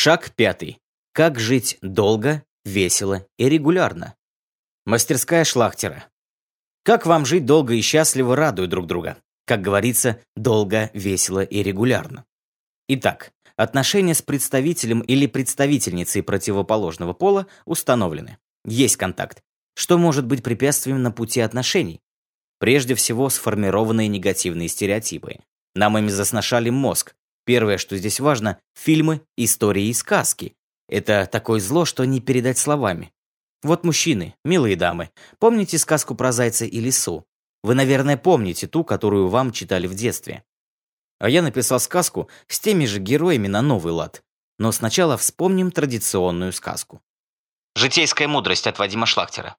Шаг пятый. Как жить долго, весело и регулярно. Мастерская шлахтера. Как вам жить долго и счастливо, радуя друг друга? Как говорится, долго, весело и регулярно. Итак, отношения с представителем или представительницей противоположного пола установлены. Есть контакт. Что может быть препятствием на пути отношений? Прежде всего, сформированные негативные стереотипы. Нам ими засношали мозг. Первое, что здесь важно – фильмы, истории и сказки. Это такое зло, что не передать словами. Вот мужчины, милые дамы, помните сказку про зайца и лису? Вы, наверное, помните ту, которую вам читали в детстве. А я написал сказку с теми же героями на новый лад. Но сначала вспомним традиционную сказку. Житейская мудрость от Вадима Шлахтера.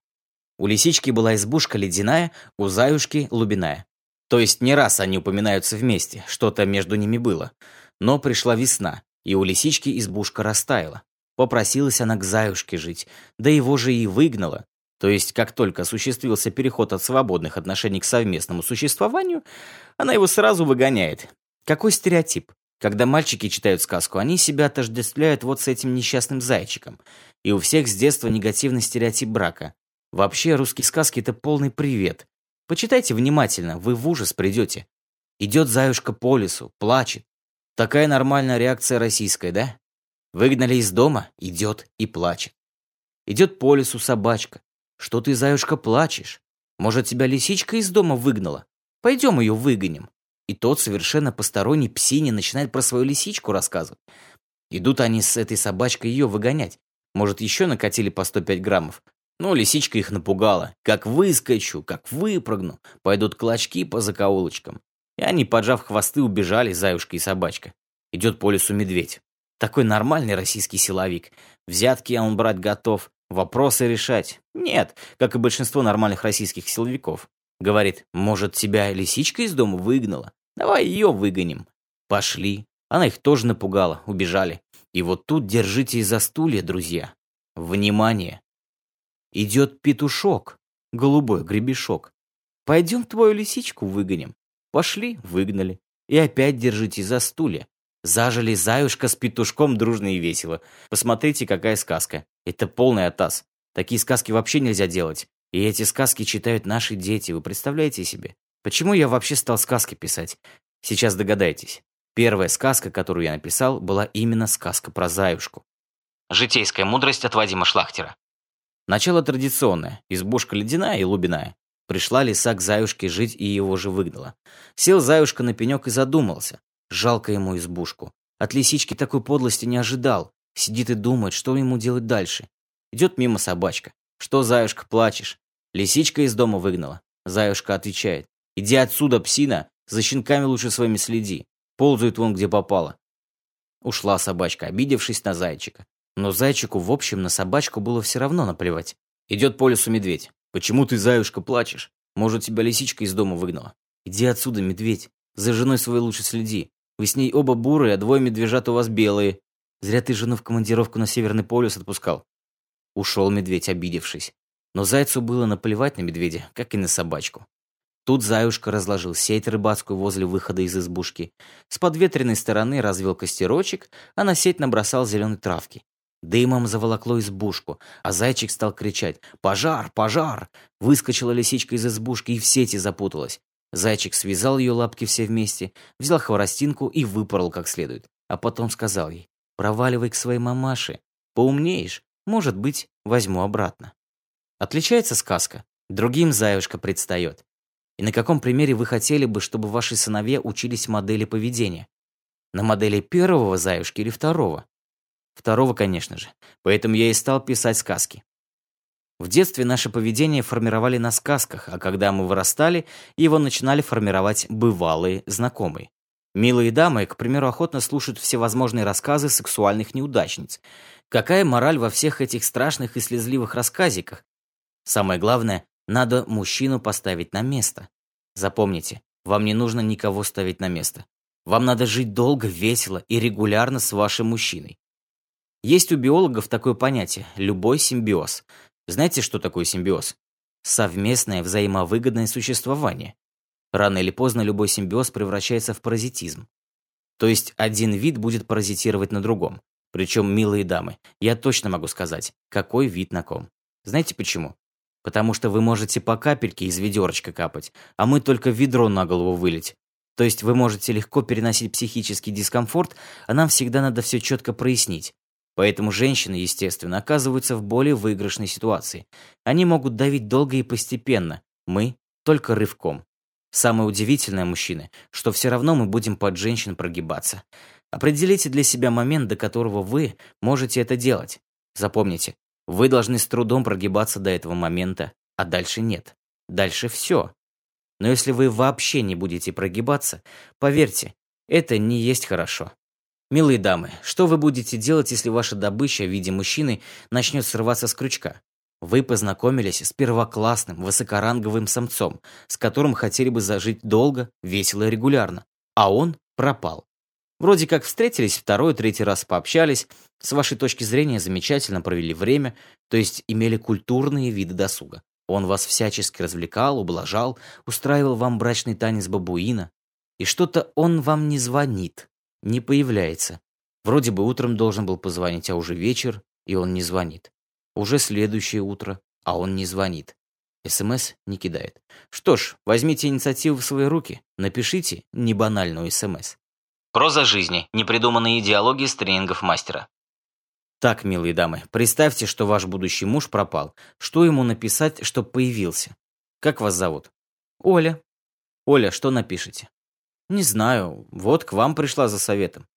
У лисички была избушка ледяная, у заюшки лубиная. То есть не раз они упоминаются вместе, что-то между ними было. Но пришла весна, и у лисички избушка растаяла. Попросилась она к заюшке жить, да его же и выгнала. То есть, как только осуществился переход от свободных отношений к совместному существованию, она его сразу выгоняет. Какой стереотип? Когда мальчики читают сказку, они себя отождествляют вот с этим несчастным зайчиком. И у всех с детства негативный стереотип брака. Вообще, русские сказки — это полный привет. Почитайте внимательно, вы в ужас придете. Идет заюшка по лесу, плачет. Такая нормальная реакция российская, да? Выгнали из дома, идет и плачет. Идет по лесу собачка. Что ты, заюшка, плачешь? Может, тебя лисичка из дома выгнала? Пойдем ее выгоним. И тот совершенно посторонний псине начинает про свою лисичку рассказывать. Идут они с этой собачкой ее выгонять. Может, еще накатили по 105 граммов. Но лисичка их напугала. Как выскочу, как выпрыгну. Пойдут клочки по закоулочкам. И они, поджав хвосты, убежали, заюшка и собачка. Идет по лесу медведь. Такой нормальный российский силовик. Взятки он брать готов, вопросы решать. Нет, как и большинство нормальных российских силовиков. Говорит, может, тебя лисичка из дома выгнала? Давай ее выгоним. Пошли. Она их тоже напугала, убежали. И вот тут держите за стулья, друзья. Внимание! Идет петушок, голубой гребешок. Пойдем твою лисичку выгоним. Пошли, выгнали. И опять держите за стулья. Зажили заюшка с петушком дружно и весело. Посмотрите, какая сказка. Это полный атас. Такие сказки вообще нельзя делать. И эти сказки читают наши дети, вы представляете себе? Почему я вообще стал сказки писать? Сейчас догадайтесь. Первая сказка, которую я написал, была именно сказка про заюшку. Житейская мудрость от Вадима Шлахтера. Начало традиционное. Избушка ледяная и лубиная. Пришла лиса к заюшке жить и его же выгнала. Сел заюшка на пенек и задумался. Жалко ему избушку. От лисички такой подлости не ожидал. Сидит и думает, что ему делать дальше. Идет мимо собачка. «Что, заюшка, плачешь?» Лисичка из дома выгнала. Заюшка отвечает. «Иди отсюда, псина, за щенками лучше своими следи. Ползают вон, где попало». Ушла собачка, обидевшись на зайчика. Но зайчику, в общем, на собачку было все равно наплевать. Идет по лесу медведь. «Почему ты, заюшка, плачешь? Может, тебя лисичка из дома выгнала?» «Иди отсюда, медведь. За женой своей лучше следи. Вы с ней оба бурые, а двое медвежат у вас белые. Зря ты жену в командировку на Северный полюс отпускал. Ушел медведь, обидевшись. Но зайцу было наплевать на медведя, как и на собачку. Тут заюшка разложил сеть рыбацкую возле выхода из избушки. С подветренной стороны развел костерочек, а на сеть набросал зеленой травки. Дымом заволокло избушку, а зайчик стал кричать «Пожар! Пожар!». Выскочила лисичка из избушки и в сети запуталась. Зайчик связал ее лапки все вместе, взял хворостинку и выпорол как следует. А потом сказал ей, проваливай к своей мамаше. Поумнеешь, может быть, возьму обратно. Отличается сказка? Другим заюшка предстает. И на каком примере вы хотели бы, чтобы ваши сыновья учились модели поведения? На модели первого заюшки или второго? Второго, конечно же. Поэтому я и стал писать сказки. В детстве наше поведение формировали на сказках, а когда мы вырастали, его начинали формировать бывалые знакомые. Милые дамы, к примеру, охотно слушают всевозможные рассказы сексуальных неудачниц. Какая мораль во всех этих страшных и слезливых рассказиках? Самое главное, надо мужчину поставить на место. Запомните, вам не нужно никого ставить на место. Вам надо жить долго, весело и регулярно с вашим мужчиной. Есть у биологов такое понятие – любой симбиоз – знаете, что такое симбиоз? Совместное взаимовыгодное существование. Рано или поздно любой симбиоз превращается в паразитизм. То есть один вид будет паразитировать на другом. Причем, милые дамы, я точно могу сказать, какой вид на ком. Знаете почему? Потому что вы можете по капельке из ведерочка капать, а мы только ведро на голову вылить. То есть вы можете легко переносить психический дискомфорт, а нам всегда надо все четко прояснить. Поэтому женщины, естественно, оказываются в более выигрышной ситуации. Они могут давить долго и постепенно, мы – только рывком. Самое удивительное, мужчины, что все равно мы будем под женщин прогибаться. Определите для себя момент, до которого вы можете это делать. Запомните, вы должны с трудом прогибаться до этого момента, а дальше нет. Дальше все. Но если вы вообще не будете прогибаться, поверьте, это не есть хорошо. Милые дамы, что вы будете делать, если ваша добыча в виде мужчины начнет срываться с крючка? Вы познакомились с первоклассным, высокоранговым самцом, с которым хотели бы зажить долго, весело и регулярно. А он пропал. Вроде как встретились второй, третий раз пообщались, с вашей точки зрения замечательно провели время, то есть имели культурные виды досуга. Он вас всячески развлекал, ублажал, устраивал вам брачный танец бабуина. И что-то он вам не звонит, не появляется. Вроде бы утром должен был позвонить, а уже вечер, и он не звонит. Уже следующее утро, а он не звонит. СМС не кидает. Что ж, возьмите инициативу в свои руки, напишите небанальную СМС. Проза жизни. Непридуманные идеологии с тренингов мастера. Так, милые дамы, представьте, что ваш будущий муж пропал. Что ему написать, чтоб появился? Как вас зовут? Оля. Оля, что напишите? Не знаю. Вот к вам пришла за советом.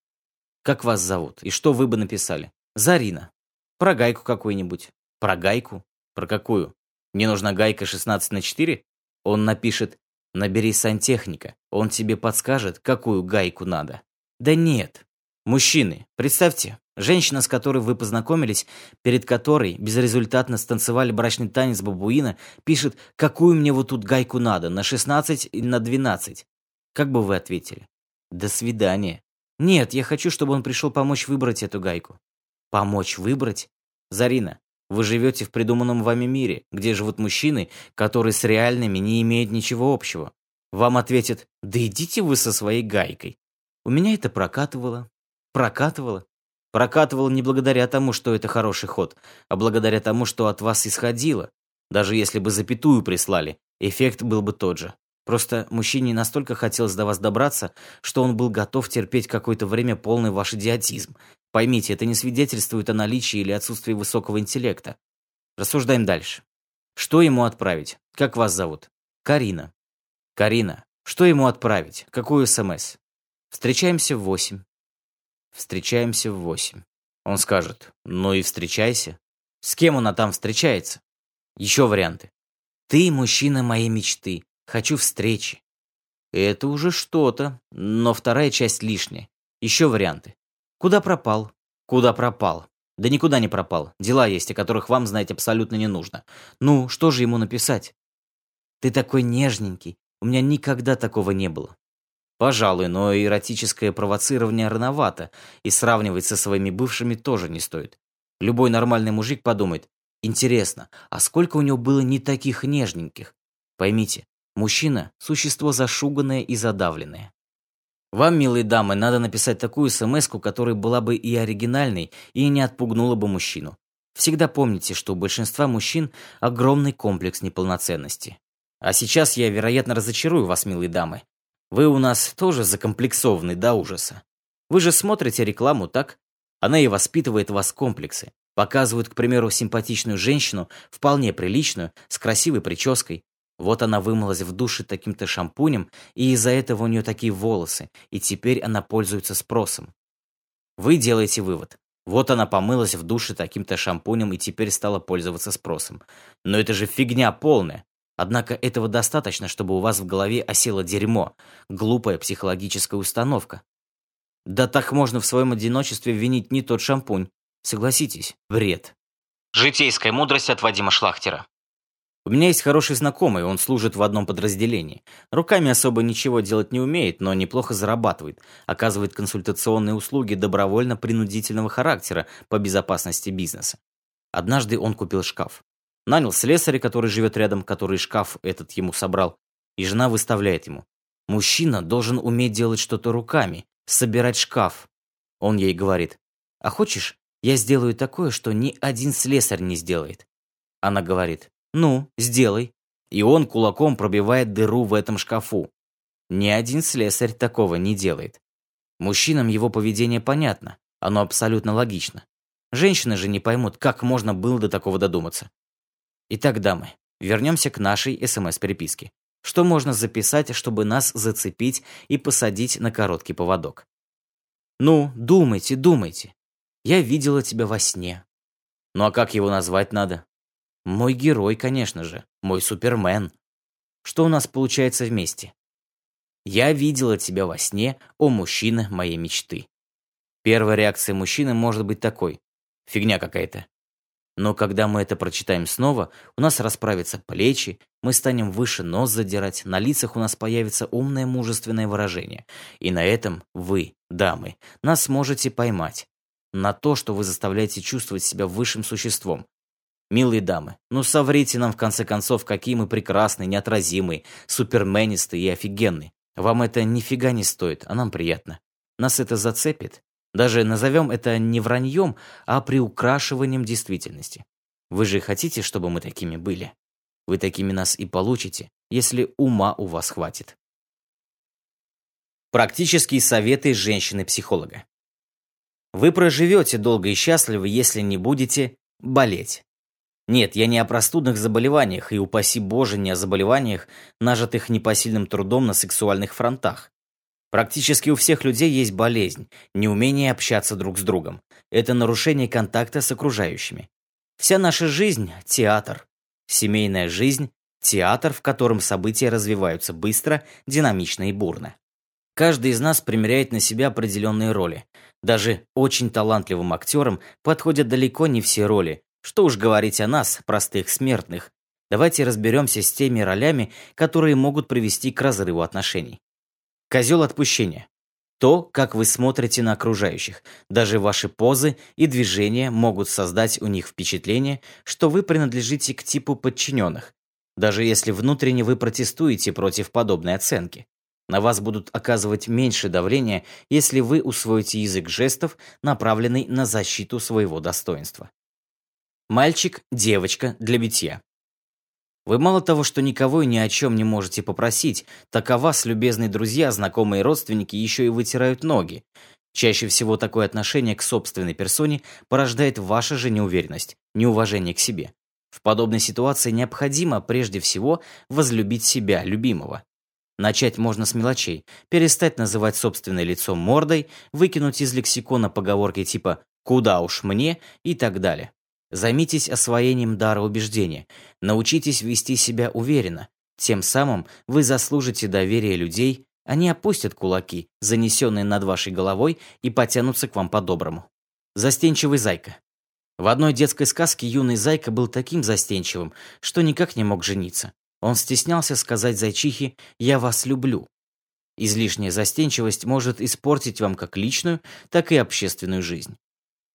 Как вас зовут? И что вы бы написали? Зарина. Про гайку какую-нибудь. Про гайку? Про какую? Мне нужна гайка 16 на 4? Он напишет Набери сантехника, он тебе подскажет, какую гайку надо. Да нет. Мужчины, представьте, женщина, с которой вы познакомились, перед которой безрезультатно станцевали брачный танец бабуина, пишет, какую мне вот тут гайку надо, на 16 и на 12. Как бы вы ответили? До свидания. Нет, я хочу, чтобы он пришел помочь выбрать эту гайку. Помочь выбрать? Зарина, вы живете в придуманном вами мире, где живут мужчины, которые с реальными не имеют ничего общего. Вам ответят «Да идите вы со своей гайкой». У меня это прокатывало. Прокатывало. Прокатывало не благодаря тому, что это хороший ход, а благодаря тому, что от вас исходило. Даже если бы запятую прислали, эффект был бы тот же. Просто мужчине настолько хотелось до вас добраться, что он был готов терпеть какое-то время полный ваш идиотизм. Поймите, это не свидетельствует о наличии или отсутствии высокого интеллекта. Рассуждаем дальше. Что ему отправить? Как вас зовут? Карина. Карина. Что ему отправить? Какую СМС? Встречаемся в восемь. Встречаемся в восемь. Он скажет, ну и встречайся. С кем она там встречается? Еще варианты. Ты мужчина моей мечты. Хочу встречи. Это уже что-то, но вторая часть лишняя. Еще варианты. Куда пропал? Куда пропал? Да никуда не пропал. Дела есть, о которых вам знать абсолютно не нужно. Ну, что же ему написать? Ты такой нежненький. У меня никогда такого не было. Пожалуй, но эротическое провоцирование рановато, и сравнивать со своими бывшими тоже не стоит. Любой нормальный мужик подумает, интересно, а сколько у него было не таких нежненьких? Поймите, Мужчина – существо зашуганное и задавленное. Вам, милые дамы, надо написать такую смс которая была бы и оригинальной, и не отпугнула бы мужчину. Всегда помните, что у большинства мужчин огромный комплекс неполноценности. А сейчас я, вероятно, разочарую вас, милые дамы. Вы у нас тоже закомплексованы до ужаса. Вы же смотрите рекламу, так? Она и воспитывает вас комплексы. Показывают, к примеру, симпатичную женщину, вполне приличную, с красивой прической, вот она вымылась в душе таким-то шампунем, и из-за этого у нее такие волосы, и теперь она пользуется спросом. Вы делаете вывод. Вот она помылась в душе таким-то шампунем и теперь стала пользоваться спросом. Но это же фигня полная. Однако этого достаточно, чтобы у вас в голове осело дерьмо, глупая психологическая установка. Да так можно в своем одиночестве винить не тот шампунь. Согласитесь, бред. Житейская мудрость от Вадима Шлахтера. У меня есть хороший знакомый, он служит в одном подразделении. Руками особо ничего делать не умеет, но неплохо зарабатывает. Оказывает консультационные услуги добровольно-принудительного характера по безопасности бизнеса. Однажды он купил шкаф. Нанял слесаря, который живет рядом, который шкаф этот ему собрал. И жена выставляет ему. Мужчина должен уметь делать что-то руками, собирать шкаф. Он ей говорит, А хочешь, я сделаю такое, что ни один слесарь не сделает. Она говорит, ну, сделай. И он кулаком пробивает дыру в этом шкафу. Ни один слесарь такого не делает. Мужчинам его поведение понятно, оно абсолютно логично. Женщины же не поймут, как можно было до такого додуматься. Итак, дамы, вернемся к нашей СМС-переписке. Что можно записать, чтобы нас зацепить и посадить на короткий поводок? Ну, думайте, думайте. Я видела тебя во сне. Ну а как его назвать надо? Мой герой, конечно же. Мой супермен. Что у нас получается вместе? Я видела тебя во сне, о мужчина моей мечты. Первая реакция мужчины может быть такой. Фигня какая-то. Но когда мы это прочитаем снова, у нас расправятся плечи, мы станем выше нос задирать, на лицах у нас появится умное мужественное выражение. И на этом вы, дамы, нас сможете поймать на то, что вы заставляете чувствовать себя высшим существом. Милые дамы, ну соврите нам в конце концов, какие мы прекрасные, неотразимые, суперменистые и офигенные. Вам это нифига не стоит, а нам приятно. Нас это зацепит. Даже назовем это не враньем, а приукрашиванием действительности. Вы же хотите, чтобы мы такими были? Вы такими нас и получите, если ума у вас хватит. Практические советы женщины-психолога. Вы проживете долго и счастливо, если не будете болеть. Нет, я не о простудных заболеваниях, и упаси Боже, не о заболеваниях, нажитых непосильным трудом на сексуальных фронтах. Практически у всех людей есть болезнь, неумение общаться друг с другом. Это нарушение контакта с окружающими. Вся наша жизнь – театр. Семейная жизнь – театр, в котором события развиваются быстро, динамично и бурно. Каждый из нас примеряет на себя определенные роли. Даже очень талантливым актерам подходят далеко не все роли. Что уж говорить о нас, простых смертных. Давайте разберемся с теми ролями, которые могут привести к разрыву отношений. Козел отпущения. То, как вы смотрите на окружающих. Даже ваши позы и движения могут создать у них впечатление, что вы принадлежите к типу подчиненных, даже если внутренне вы протестуете против подобной оценки. На вас будут оказывать меньше давления, если вы усвоите язык жестов, направленный на защиту своего достоинства. Мальчик, девочка для битья. Вы мало того, что никого и ни о чем не можете попросить, так о вас, любезные друзья, знакомые родственники, еще и вытирают ноги. Чаще всего такое отношение к собственной персоне порождает ваша же неуверенность, неуважение к себе. В подобной ситуации необходимо, прежде всего, возлюбить себя, любимого. Начать можно с мелочей. Перестать называть собственное лицо мордой, выкинуть из лексикона поговорки типа «куда уж мне» и так далее. Займитесь освоением дара убеждения. Научитесь вести себя уверенно. Тем самым вы заслужите доверие людей, они опустят кулаки, занесенные над вашей головой, и потянутся к вам по-доброму. Застенчивый зайка. В одной детской сказке юный зайка был таким застенчивым, что никак не мог жениться. Он стеснялся сказать зайчихе «я вас люблю». Излишняя застенчивость может испортить вам как личную, так и общественную жизнь.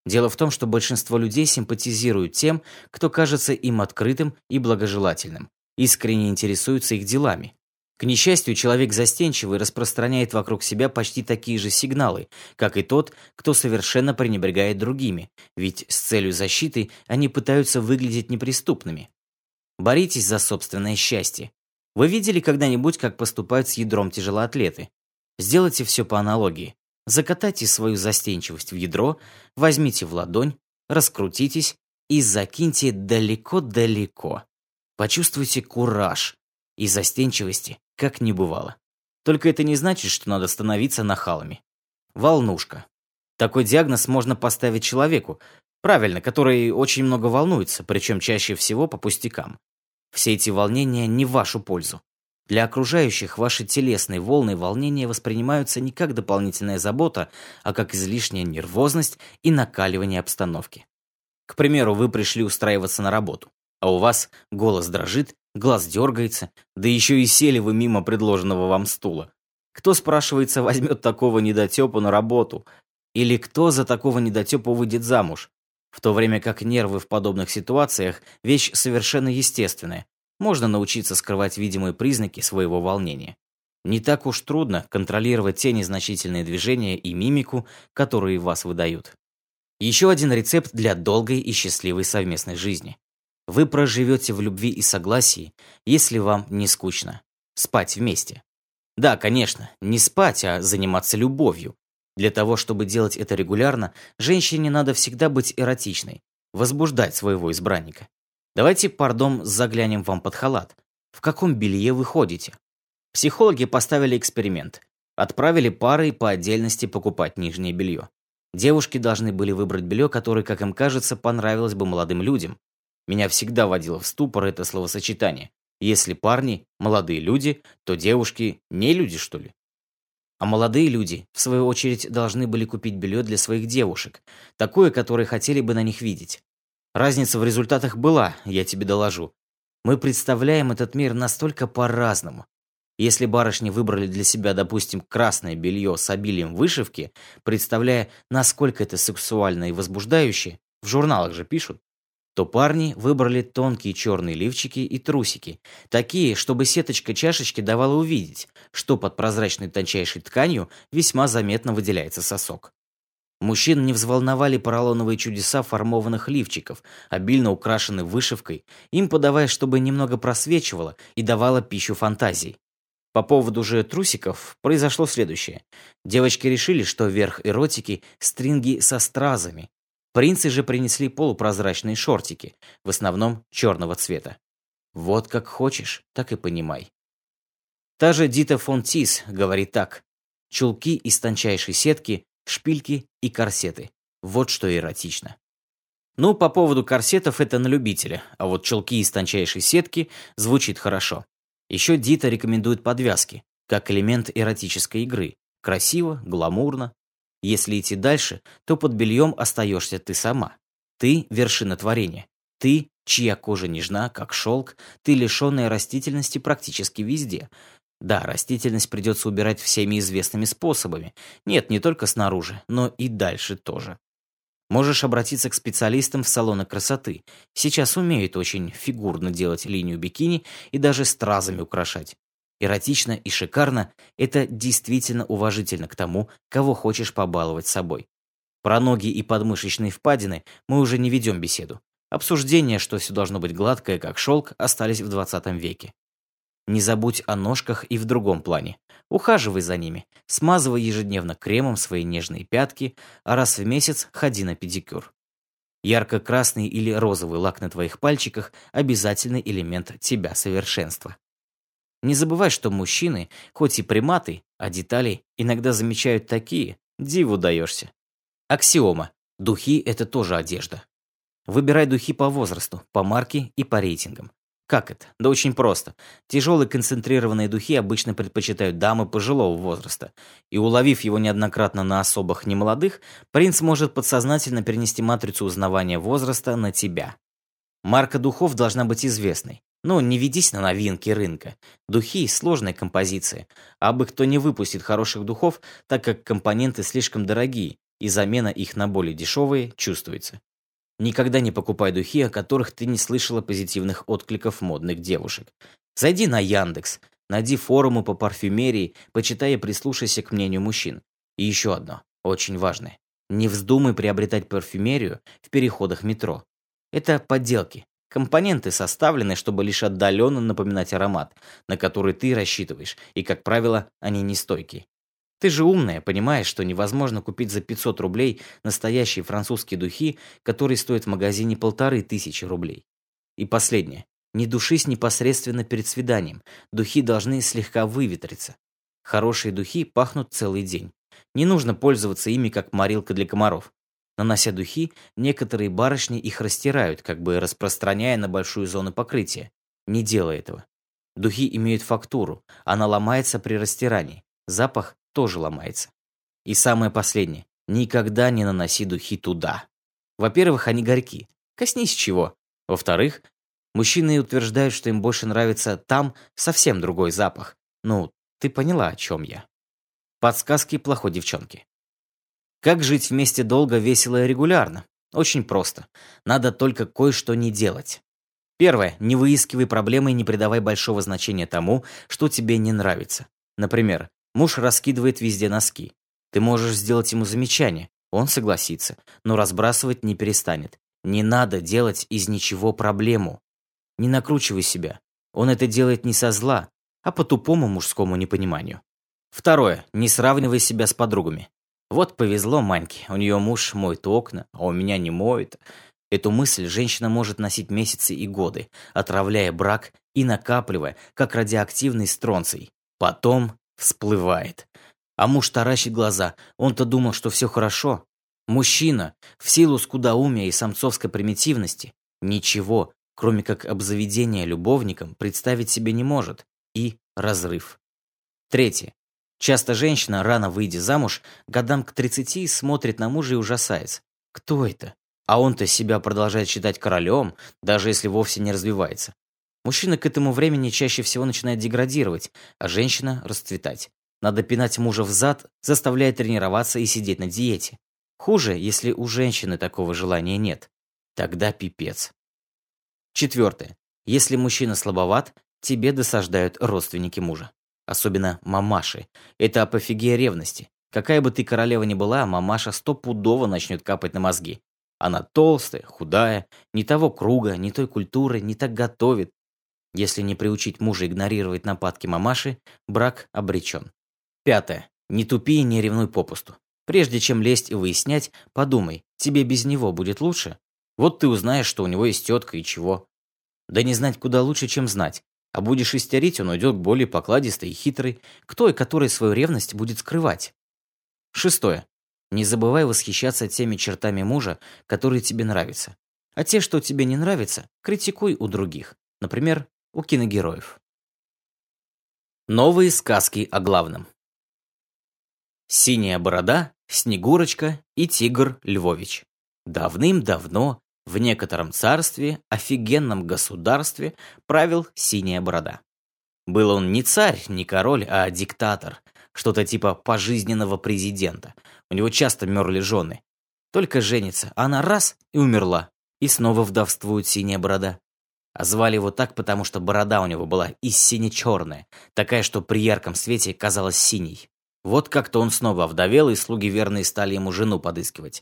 Дело в том, что большинство людей симпатизируют тем, кто кажется им открытым и благожелательным, искренне интересуются их делами. К несчастью, человек застенчивый распространяет вокруг себя почти такие же сигналы, как и тот, кто совершенно пренебрегает другими, ведь с целью защиты они пытаются выглядеть неприступными. Боритесь за собственное счастье. Вы видели когда-нибудь, как поступают с ядром тяжелоатлеты? Сделайте все по аналогии. Закатайте свою застенчивость в ядро, возьмите в ладонь, раскрутитесь и закиньте далеко-далеко. Почувствуйте кураж и застенчивости, как не бывало. Только это не значит, что надо становиться нахалами. Волнушка. Такой диагноз можно поставить человеку, правильно, который очень много волнуется, причем чаще всего по пустякам. Все эти волнения не в вашу пользу. Для окружающих ваши телесные волны и волнения воспринимаются не как дополнительная забота, а как излишняя нервозность и накаливание обстановки. К примеру, вы пришли устраиваться на работу, а у вас голос дрожит, глаз дергается, да еще и сели вы мимо предложенного вам стула. Кто, спрашивается, возьмет такого недотепу на работу? Или кто за такого недотепу выйдет замуж? В то время как нервы в подобных ситуациях – вещь совершенно естественная. Можно научиться скрывать видимые признаки своего волнения. Не так уж трудно контролировать те незначительные движения и мимику, которые вас выдают. Еще один рецепт для долгой и счастливой совместной жизни. Вы проживете в любви и согласии, если вам не скучно. Спать вместе. Да, конечно, не спать, а заниматься любовью. Для того, чтобы делать это регулярно, женщине надо всегда быть эротичной, возбуждать своего избранника. Давайте, пардон, заглянем вам под халат. В каком белье вы ходите? Психологи поставили эксперимент. Отправили пары по отдельности покупать нижнее белье. Девушки должны были выбрать белье, которое, как им кажется, понравилось бы молодым людям. Меня всегда водило в ступор это словосочетание. Если парни – молодые люди, то девушки – не люди, что ли? А молодые люди, в свою очередь, должны были купить белье для своих девушек, такое, которое хотели бы на них видеть. Разница в результатах была, я тебе доложу. Мы представляем этот мир настолько по-разному. Если барышни выбрали для себя, допустим, красное белье с обилием вышивки, представляя, насколько это сексуально и возбуждающе, в журналах же пишут, то парни выбрали тонкие черные лифчики и трусики, такие, чтобы сеточка чашечки давала увидеть, что под прозрачной тончайшей тканью весьма заметно выделяется сосок. Мужчин не взволновали поролоновые чудеса формованных лифчиков, обильно украшены вышивкой, им подавая, чтобы немного просвечивало и давало пищу фантазий. По поводу же трусиков произошло следующее. Девочки решили, что верх эротики – стринги со стразами, Принцы же принесли полупрозрачные шортики, в основном черного цвета. Вот как хочешь, так и понимай. Та же Дита фон Тис говорит так. Чулки из тончайшей сетки, шпильки и корсеты. Вот что эротично. Ну, по поводу корсетов это на любителя, а вот чулки из тончайшей сетки звучит хорошо. Еще Дита рекомендует подвязки, как элемент эротической игры. Красиво, гламурно, если идти дальше, то под бельем остаешься ты сама. Ты – вершина творения. Ты, чья кожа нежна, как шелк, ты лишенная растительности практически везде. Да, растительность придется убирать всеми известными способами. Нет, не только снаружи, но и дальше тоже. Можешь обратиться к специалистам в салоны красоты. Сейчас умеют очень фигурно делать линию бикини и даже стразами украшать. Эротично и шикарно – это действительно уважительно к тому, кого хочешь побаловать собой. Про ноги и подмышечные впадины мы уже не ведем беседу. Обсуждения, что все должно быть гладкое, как шелк, остались в 20 веке. Не забудь о ножках и в другом плане. Ухаживай за ними, смазывай ежедневно кремом свои нежные пятки, а раз в месяц ходи на педикюр. Ярко-красный или розовый лак на твоих пальчиках – обязательный элемент тебя совершенства. Не забывай, что мужчины, хоть и приматы, а детали иногда замечают такие, диву даешься. Аксиома. Духи – это тоже одежда. Выбирай духи по возрасту, по марке и по рейтингам. Как это? Да очень просто. Тяжелые концентрированные духи обычно предпочитают дамы пожилого возраста. И уловив его неоднократно на особых немолодых, принц может подсознательно перенести матрицу узнавания возраста на тебя. Марка духов должна быть известной. Но не ведись на новинки рынка. Духи – сложная композиция. А бы кто не выпустит хороших духов, так как компоненты слишком дорогие, и замена их на более дешевые чувствуется. Никогда не покупай духи, о которых ты не слышала позитивных откликов модных девушек. Зайди на Яндекс, найди форумы по парфюмерии, почитай и прислушайся к мнению мужчин. И еще одно, очень важное. Не вздумай приобретать парфюмерию в переходах метро. Это подделки, Компоненты составлены, чтобы лишь отдаленно напоминать аромат, на который ты рассчитываешь, и, как правило, они нестойкие. Ты же умная, понимаешь, что невозможно купить за 500 рублей настоящие французские духи, которые стоят в магазине полторы тысячи рублей. И последнее. Не душись непосредственно перед свиданием. Духи должны слегка выветриться. Хорошие духи пахнут целый день. Не нужно пользоваться ими как морилка для комаров. Нанося духи, некоторые барышни их растирают, как бы распространяя на большую зону покрытия. Не делай этого. Духи имеют фактуру, она ломается при растирании. Запах тоже ломается. И самое последнее. Никогда не наноси духи туда. Во-первых, они горьки. Коснись чего. Во-вторых, мужчины утверждают, что им больше нравится там совсем другой запах. Ну, ты поняла, о чем я. Подсказки плохой девчонки. Как жить вместе долго, весело и регулярно? Очень просто. Надо только кое-что не делать. Первое. Не выискивай проблемы и не придавай большого значения тому, что тебе не нравится. Например, муж раскидывает везде носки. Ты можешь сделать ему замечание. Он согласится, но разбрасывать не перестанет. Не надо делать из ничего проблему. Не накручивай себя. Он это делает не со зла, а по тупому мужскому непониманию. Второе. Не сравнивай себя с подругами. Вот повезло Маньке, у нее муж моет окна, а у меня не моет. Эту мысль женщина может носить месяцы и годы, отравляя брак и накапливая, как радиоактивный стронций. Потом всплывает. А муж таращит глаза. Он-то думал, что все хорошо. Мужчина, в силу скудоумия и самцовской примитивности, ничего, кроме как обзаведения любовником, представить себе не может. И разрыв. Третье. Часто женщина, рано выйдя замуж, годам к 30 смотрит на мужа и ужасается. Кто это? А он-то себя продолжает считать королем, даже если вовсе не развивается. Мужчина к этому времени чаще всего начинает деградировать, а женщина – расцветать. Надо пинать мужа в зад, заставляя тренироваться и сидеть на диете. Хуже, если у женщины такого желания нет. Тогда пипец. Четвертое. Если мужчина слабоват, тебе досаждают родственники мужа. Особенно мамаши. Это апофигия ревности. Какая бы ты королева ни была, мамаша стопудово начнет капать на мозги. Она толстая, худая, не того круга, не той культуры, не так готовит. Если не приучить мужа игнорировать нападки мамаши, брак обречен. Пятое. Не тупи и не ревнуй попусту. Прежде чем лезть и выяснять, подумай, тебе без него будет лучше? Вот ты узнаешь, что у него есть тетка и чего. Да не знать куда лучше, чем знать. А будешь истерить, он уйдет к более покладистой и хитрой, к той, которой свою ревность будет скрывать. Шестое. Не забывай восхищаться теми чертами мужа, которые тебе нравятся. А те, что тебе не нравятся, критикуй у других. Например, у киногероев. Новые сказки о главном. Синяя борода, Снегурочка и Тигр Львович. Давным-давно в некотором царстве, офигенном государстве, правил Синяя борода. Был он не царь, не король, а диктатор, что-то типа пожизненного президента. У него часто мерли жены. Только женится, она раз и умерла. И снова вдовствует Синяя борода. А звали его так, потому что борода у него была и сине-черная, такая, что при ярком свете казалась синей. Вот как-то он снова овдовел, и слуги верные стали ему жену подыскивать.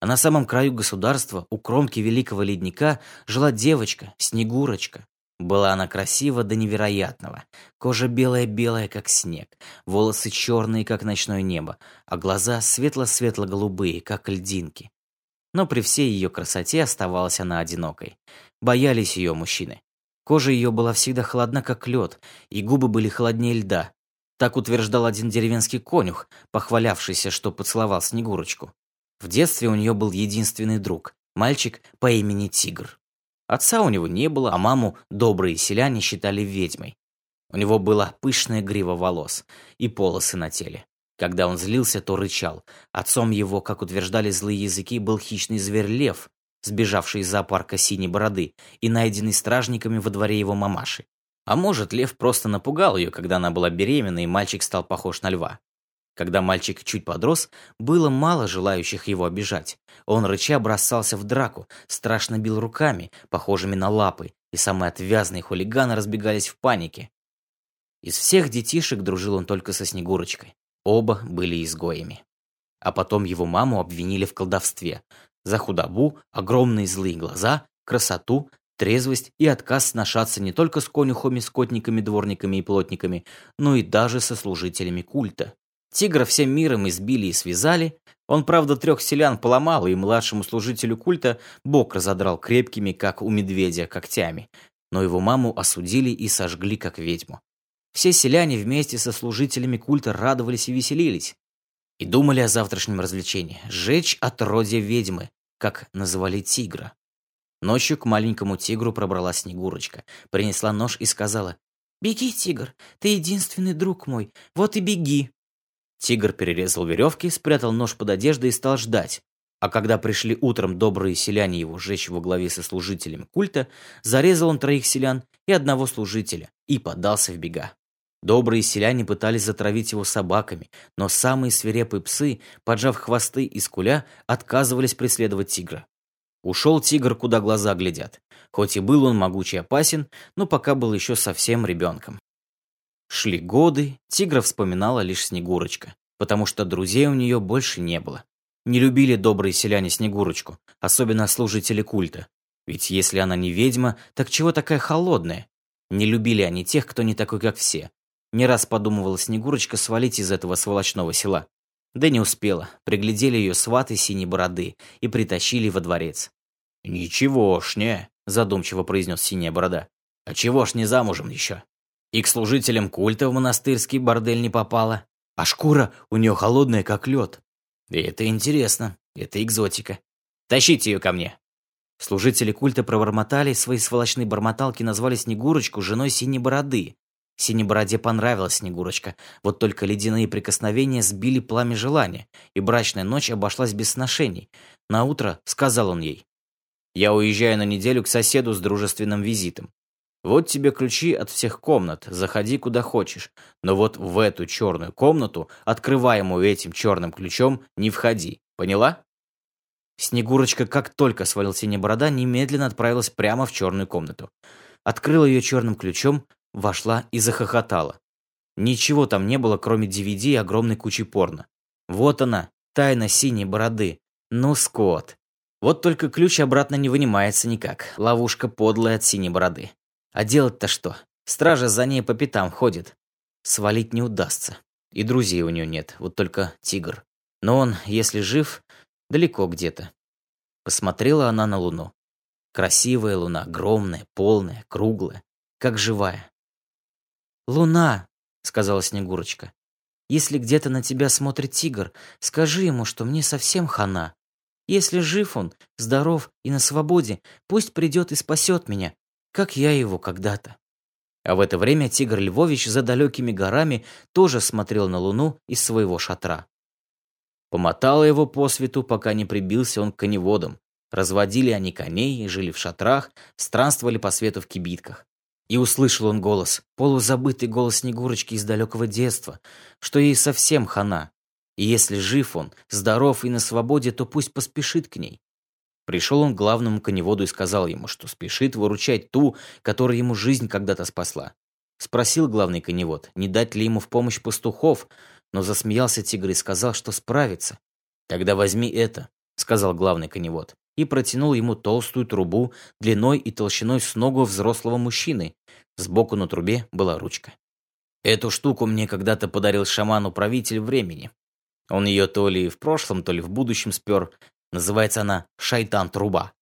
А на самом краю государства, у кромки великого ледника, жила девочка, Снегурочка. Была она красива до невероятного. Кожа белая-белая, как снег, волосы черные, как ночное небо, а глаза светло-светло-голубые, как льдинки. Но при всей ее красоте оставалась она одинокой. Боялись ее мужчины. Кожа ее была всегда холодна, как лед, и губы были холоднее льда, так утверждал один деревенский конюх, похвалявшийся, что поцеловал Снегурочку. В детстве у нее был единственный друг, мальчик по имени Тигр. Отца у него не было, а маму добрые селяне считали ведьмой. У него была пышная грива волос и полосы на теле. Когда он злился, то рычал. Отцом его, как утверждали злые языки, был хищный зверь лев, сбежавший из зоопарка синей бороды и найденный стражниками во дворе его мамаши. А может, лев просто напугал ее, когда она была беременна, и мальчик стал похож на льва. Когда мальчик чуть подрос, было мало желающих его обижать. Он рыча бросался в драку, страшно бил руками, похожими на лапы, и самые отвязные хулиганы разбегались в панике. Из всех детишек дружил он только со Снегурочкой. Оба были изгоями. А потом его маму обвинили в колдовстве. За худобу, огромные злые глаза, красоту, трезвость и отказ сношаться не только с конюхами, скотниками, дворниками и плотниками, но и даже со служителями культа. Тигра всем миром избили и связали. Он, правда, трех селян поломал, и младшему служителю культа бок разодрал крепкими, как у медведя, когтями. Но его маму осудили и сожгли, как ведьму. Все селяне вместе со служителями культа радовались и веселились. И думали о завтрашнем развлечении – сжечь отродье ведьмы, как называли тигра. Ночью к маленькому тигру пробралась Снегурочка, принесла нож и сказала «Беги, тигр, ты единственный друг мой, вот и беги». Тигр перерезал веревки, спрятал нож под одеждой и стал ждать. А когда пришли утром добрые селяне его сжечь во главе со служителями культа, зарезал он троих селян и одного служителя и подался в бега. Добрые селяне пытались затравить его собаками, но самые свирепые псы, поджав хвосты и скуля, отказывались преследовать тигра. Ушел тигр, куда глаза глядят. Хоть и был он могучий и опасен, но пока был еще совсем ребенком. Шли годы, тигра вспоминала лишь Снегурочка, потому что друзей у нее больше не было. Не любили добрые селяне Снегурочку, особенно служители культа. Ведь если она не ведьма, так чего такая холодная? Не любили они тех, кто не такой, как все. Не раз подумывала Снегурочка свалить из этого сволочного села. Да не успела. Приглядели ее сваты синей бороды и притащили во дворец. «Ничего ж не», – задумчиво произнес синяя борода. «А чего ж не замужем еще? И к служителям культа в монастырский бордель не попала. А шкура у нее холодная, как лед. И это интересно, это экзотика. Тащите ее ко мне». Служители культа пробормотали, свои сволочные бормоталки назвали Снегурочку женой Синей Бороды. Синей Бороде понравилась Снегурочка, вот только ледяные прикосновения сбили пламя желания, и брачная ночь обошлась без сношений. На утро сказал он ей. «Я уезжаю на неделю к соседу с дружественным визитом. Вот тебе ключи от всех комнат, заходи куда хочешь. Но вот в эту черную комнату, открываемую этим черным ключом, не входи. Поняла?» Снегурочка, как только свалил синяя борода, немедленно отправилась прямо в черную комнату. Открыла ее черным ключом, вошла и захохотала. Ничего там не было, кроме DVD и огромной кучи порно. Вот она, тайна синей бороды. Ну, скот. Вот только ключ обратно не вынимается никак. Ловушка подлая от синей бороды. А делать-то что? Стража за ней по пятам ходит. Свалить не удастся. И друзей у нее нет, вот только тигр. Но он, если жив, далеко где-то. Посмотрела она на луну. Красивая луна, огромная, полная, круглая, как живая. «Луна», — сказала Снегурочка, — «если где-то на тебя смотрит тигр, скажи ему, что мне совсем хана. Если жив он, здоров и на свободе, пусть придет и спасет меня, как я его когда-то». А в это время тигр Львович за далекими горами тоже смотрел на луну из своего шатра. Помотало его по свету, пока не прибился он к коневодам. Разводили они коней, жили в шатрах, странствовали по свету в кибитках. И услышал он голос, полузабытый голос Снегурочки из далекого детства, что ей совсем хана. И если жив он, здоров и на свободе, то пусть поспешит к ней. Пришел он к главному коневоду и сказал ему, что спешит выручать ту, которая ему жизнь когда-то спасла. Спросил главный коневод, не дать ли ему в помощь пастухов, но засмеялся тигр и сказал, что справится. «Тогда возьми это», — сказал главный коневод, и протянул ему толстую трубу длиной и толщиной с ногу взрослого мужчины. Сбоку на трубе была ручка. Эту штуку мне когда-то подарил шаман-управитель времени. Он ее то ли в прошлом, то ли в будущем спер. Называется она «Шайтан-труба».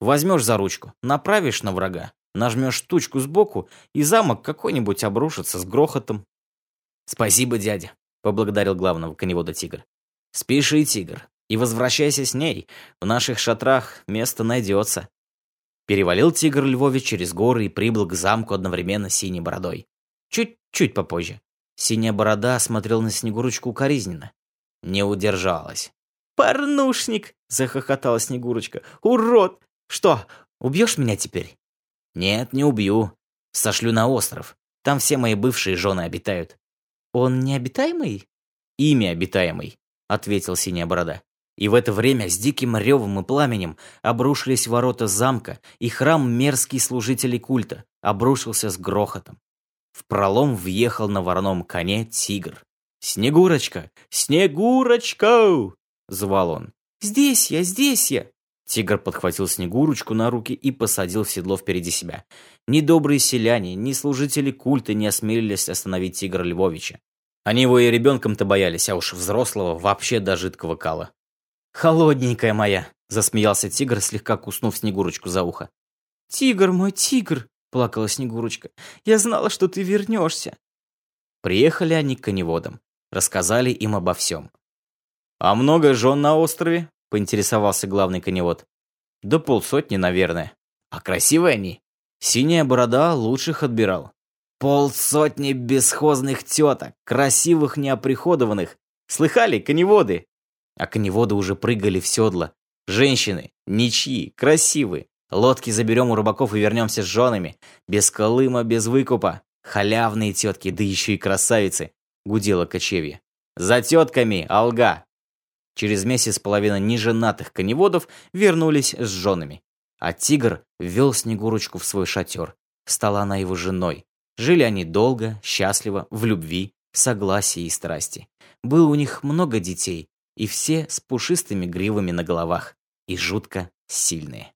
Возьмешь за ручку, направишь на врага, нажмешь штучку сбоку, и замок какой-нибудь обрушится с грохотом. «Спасибо, дядя», поблагодарил главного коневода тигр. «Спеши, тигр, и возвращайся с ней. В наших шатрах место найдется». Перевалил тигр Львович через горы и прибыл к замку одновременно с синей бородой. Чуть-чуть попозже. Синяя борода смотрел на Снегурочку укоризненно. Не удержалась. «Порнушник!» — захохотала Снегурочка. «Урод! Что, убьешь меня теперь?» «Нет, не убью. Сошлю на остров. Там все мои бывшие жены обитают. «Он необитаемый?» «Имя обитаемый», — ответил Синяя Борода. И в это время с диким ревом и пламенем обрушились ворота замка, и храм мерзкий служителей культа обрушился с грохотом. В пролом въехал на вороном коне тигр. «Снегурочка! Снегурочка!» — звал он. «Здесь я, здесь я!» Тигр подхватил Снегурочку на руки и посадил в седло впереди себя. Ни добрые селяне, ни служители культа не осмелились остановить Тигра Львовича. Они его и ребенком-то боялись, а уж взрослого вообще до жидкого кала. «Холодненькая моя!» – засмеялся тигр, слегка куснув Снегурочку за ухо. «Тигр мой, тигр!» – плакала Снегурочка. «Я знала, что ты вернешься!» Приехали они к коневодам, рассказали им обо всем. «А много жен на острове?» – поинтересовался главный коневод. «Да полсотни, наверное. А красивые они?» Синяя борода лучших отбирал. Полсотни бесхозных теток, красивых неоприходованных. Слыхали, коневоды? А коневоды уже прыгали в седла. Женщины, ничьи, красивые. Лодки заберем у рыбаков и вернемся с женами. Без колыма, без выкупа. Халявные тетки, да еще и красавицы. Гудела кочевье. За тетками, алга. Через месяц половина неженатых коневодов вернулись с женами. А тигр ввел Снегурочку в свой шатер. Стала она его женой. Жили они долго, счастливо, в любви, согласии и страсти. Было у них много детей, и все с пушистыми гривами на головах, и жутко сильные.